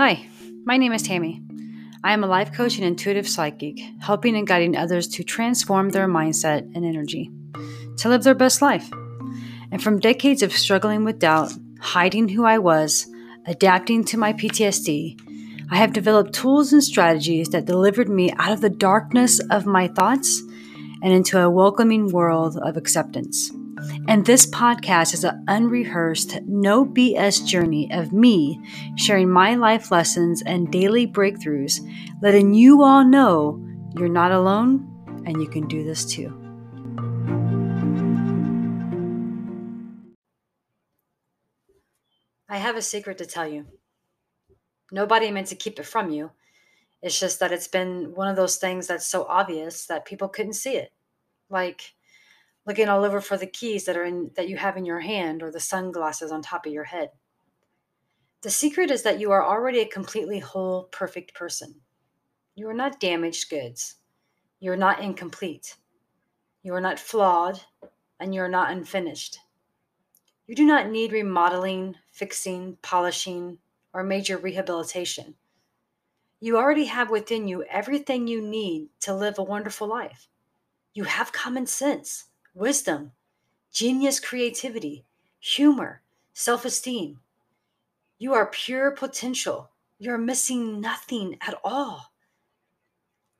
Hi, my name is Tammy. I am a life coach and intuitive psychic, helping and guiding others to transform their mindset and energy to live their best life. And from decades of struggling with doubt, hiding who I was, adapting to my PTSD, I have developed tools and strategies that delivered me out of the darkness of my thoughts and into a welcoming world of acceptance. And this podcast is an unrehearsed, no BS journey of me sharing my life lessons and daily breakthroughs, letting you all know you're not alone and you can do this too. I have a secret to tell you. Nobody meant to keep it from you. It's just that it's been one of those things that's so obvious that people couldn't see it. Like, looking all over for the keys that are in that you have in your hand or the sunglasses on top of your head. The secret is that you are already a completely whole, perfect person. You are not damaged goods. You are not incomplete. You are not flawed, and you are not unfinished. You do not need remodeling, fixing, polishing, or major rehabilitation. You already have within you everything you need to live a wonderful life. You have common sense wisdom, genius creativity, humor, self esteem. You are pure potential. You're missing nothing at all.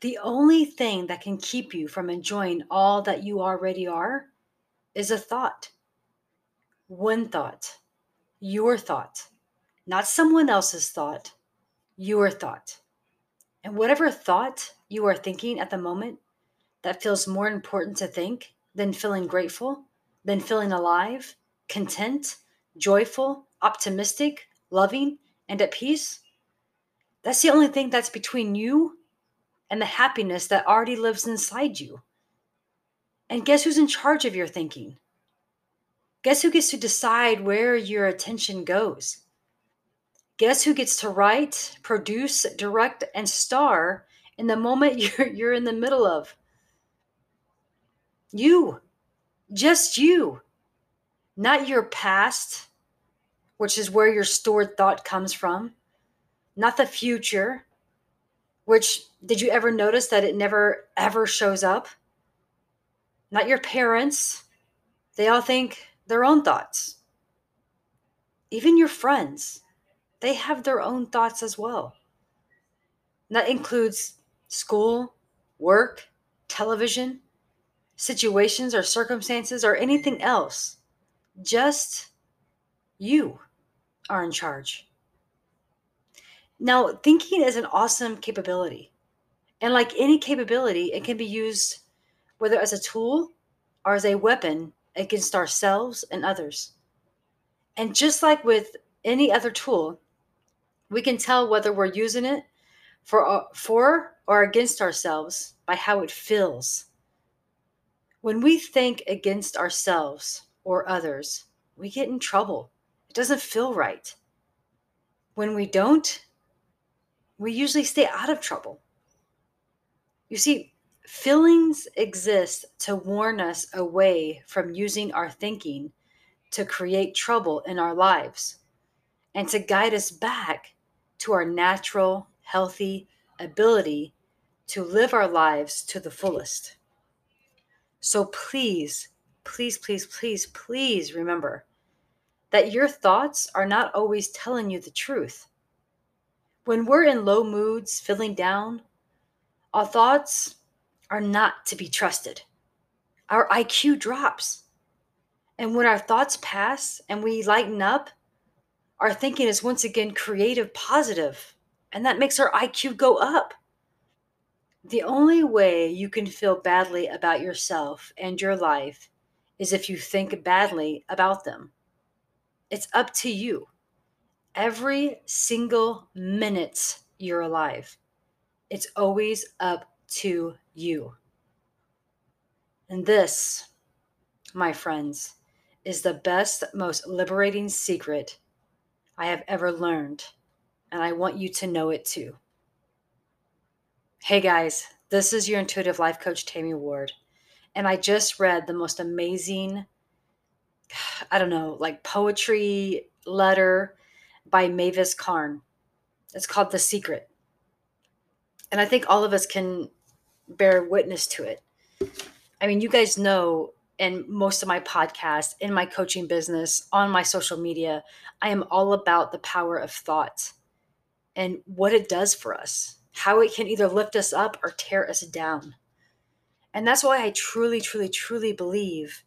The only thing that can keep you from enjoying all that you already are is a thought. One thought, your thought, not someone else's thought, your thought. And whatever thought you are thinking at the moment that feels more important to think than feeling grateful, than feeling alive, content, joyful, optimistic, loving, and at peace? That's the only thing that's between you and the happiness that already lives inside you. And guess who's in charge of your thinking? Guess who gets to decide where your attention goes? Guess who gets to write, produce, direct, and star in the moment you're, you're in the middle of? You, just you, not your past, which is where your stored thought comes from, not the future, which did you ever notice that it never ever shows up? Not your parents, they all think their own thoughts. Even your friends, they have their own thoughts as well. And that includes school, work, television, situations or circumstances or anything else. Just you are in charge. Now, thinking is an awesome capability. And like any capability, it can be used whether as a tool or as a weapon against ourselves and others. And just like with any other tool, we can tell whether we're using it for, uh, for or against ourselves by how it feels when we think against ourselves or others, we get in trouble. It doesn't feel right. When we don't, we usually stay out of trouble. You see, feelings exist to warn us away from using our thinking to create trouble in our lives and to guide us back to our natural, healthy ability to live our lives to the fullest. So please, please, please, please, please remember that your thoughts are not always telling you the truth. When we're in low moods, feeling down, our thoughts are not to be trusted. Our IQ drops. And when our thoughts pass and we lighten up, our thinking is once again creative, positive, and that makes our IQ go up. The only way you can feel badly about yourself and your life is if you think badly about them. It's up to you. Every single minute you're alive, it's always up to you. And this, my friends, is the best, most liberating secret I have ever learned. And I want you to know it too. Hey guys, this is your intuitive life coach, Tammy Ward. And I just read the most amazing I don't know, like poetry letter by Mavis Karn. It's called The Secret. And I think all of us can bear witness to it. I mean, you guys know in most of my podcasts, in my coaching business, on my social media, I am all about the power of thought and what it does for us, how it can either lift us up or tear us down. And that's why I truly, truly, truly believe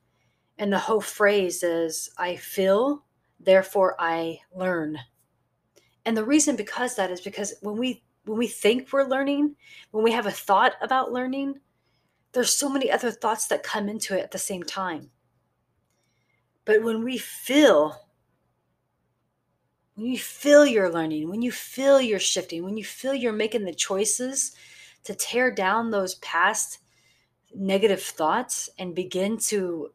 in the whole phrase is I feel, therefore I learn. And the reason because that is because when we when we think we're learning, when we have a thought about learning, there's so many other thoughts that come into it at the same time. But when we feel, when you feel you're learning, when you feel you're shifting, when you feel you're making the choices to tear down those past negative thoughts and begin to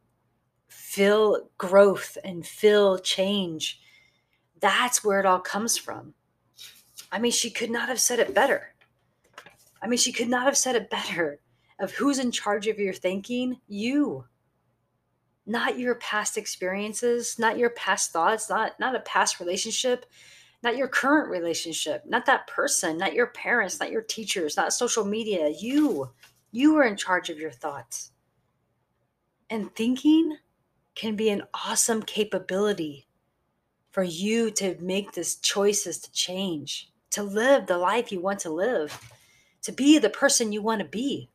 feel growth and feel change, that's where it all comes from. I mean, she could not have said it better. I mean, she could not have said it better of who's in charge of your thinking? You. Not your past experiences, not your past thoughts, not not a past relationship, not your current relationship, not that person, not your parents, not your teachers, not social media. You. You are in charge of your thoughts. And thinking can be an awesome capability for you to make these choices to change to live the life you want to live, to be the person you want to be,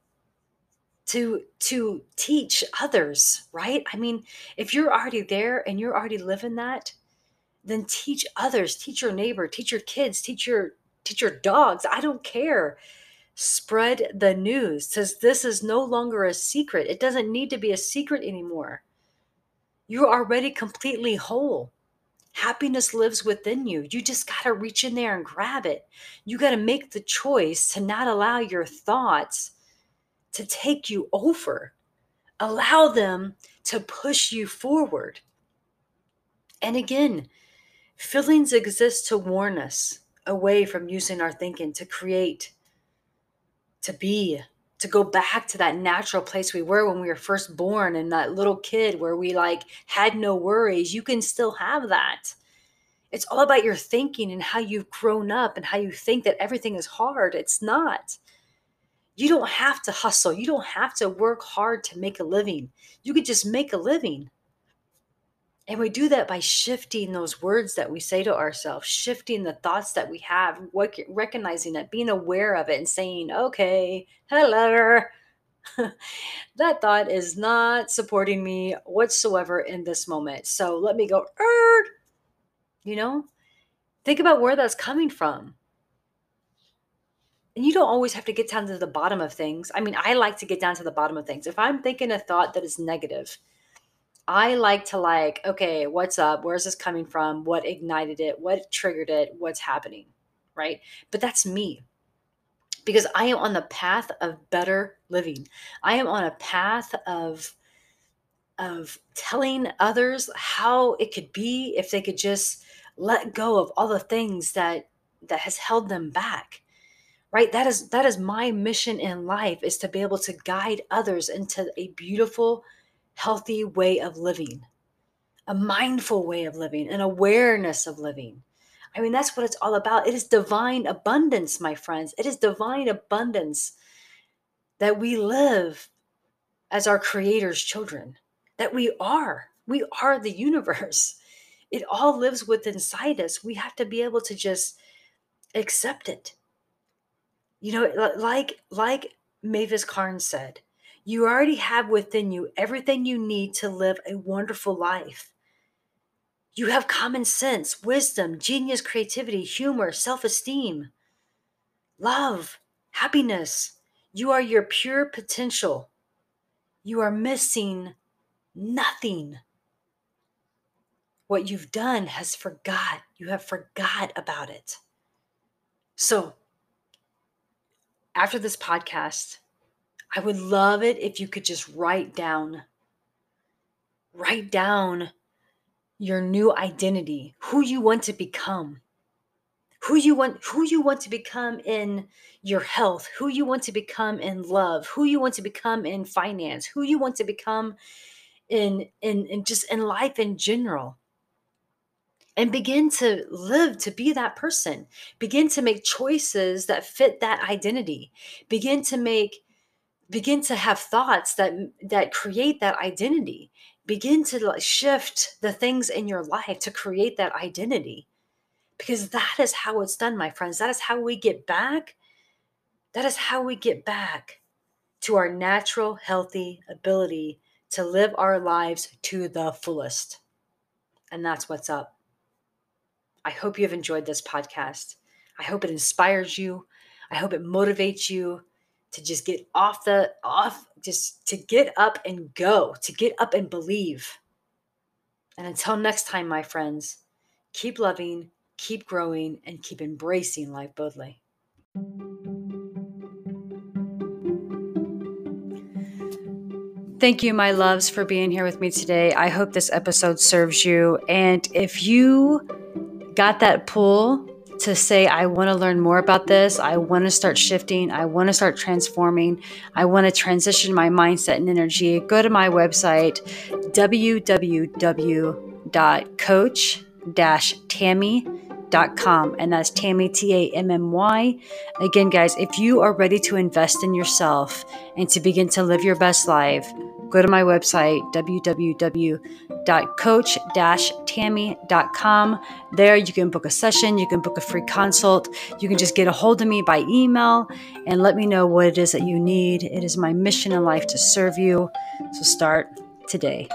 to to teach others, right? I mean, if you're already there and you're already living that, then teach others, teach your neighbor, teach your kids, teach your teach your dogs. I don't care. Spread the news. Says this is no longer a secret. It doesn't need to be a secret anymore. You're already completely whole. Happiness lives within you. You just got to reach in there and grab it. You got to make the choice to not allow your thoughts to take you over. Allow them to push you forward. And again, feelings exist to warn us away from using our thinking to create, to be, to go back to that natural place we were when we were first born and that little kid where we like had no worries you can still have that it's all about your thinking and how you've grown up and how you think that everything is hard it's not you don't have to hustle you don't have to work hard to make a living you could just make a living and we do that by shifting those words that we say to ourselves, shifting the thoughts that we have, recognizing it, being aware of it, and saying, okay, hello. that thought is not supporting me whatsoever in this moment. So let me go, er, you know, think about where that's coming from. And you don't always have to get down to the bottom of things. I mean, I like to get down to the bottom of things. If I'm thinking a thought that is negative, I like to like, okay, what's up? Where's this coming from? What ignited it? What triggered it? What's happening? Right? But that's me. Because I am on the path of better living. I am on a path of of telling others how it could be if they could just let go of all the things that that has held them back right that is that is my mission in life is to be able to guide others into a beautiful healthy way of living, a mindful way of living, an awareness of living. I mean, that's what it's all about. It is divine abundance, my friends. It is divine abundance that we live as our Creator's children, that we are. We are the universe. It all lives within inside us. We have to be able to just accept it. You know, like like Mavis Karn said, you already have within you everything you need to live a wonderful life. You have common sense, wisdom, genius, creativity, humor, self esteem, love, happiness. You are your pure potential. You are missing nothing. What you've done has forgot. You have forgot about it. So, after this podcast, I would love it if you could just write down, write down your new identity, who you want to become, who you want, who you want to become in your health, who you want to become in love, who you want to become in finance, who you want to become in in, in just in life in general and begin to live to be that person. Begin to make choices that fit that identity. Begin to make begin to have thoughts that that create that identity. Begin to shift the things in your life to create that identity. Because that is how it's done my friends. That is how we get back. That is how we get back to our natural healthy ability to live our lives to the fullest. And that's what's up I hope you have enjoyed this podcast. I hope it inspires you. I hope it motivates you to just get off the off just to get up and go, to get up and believe. And until next time, my friends, keep loving, keep growing, and keep embracing life boldly. Thank you, my loves, for being here with me today. I hope this episode serves you. And if you got that pull to say, I want to learn more about this. I want to start shifting. I want to start transforming. I want to transition my mindset and energy. Go to my website, www.coach-tammy.com. And that's Tammy, T A M M Y. Again, guys, if you are ready to invest in yourself and to begin to live your best life, go to my website, www.coach-tammy.com. There you can book a session, you can book a free consult, you can just get a hold of me by email and let me know what it is that you need. It is my mission in life to serve you. So start today.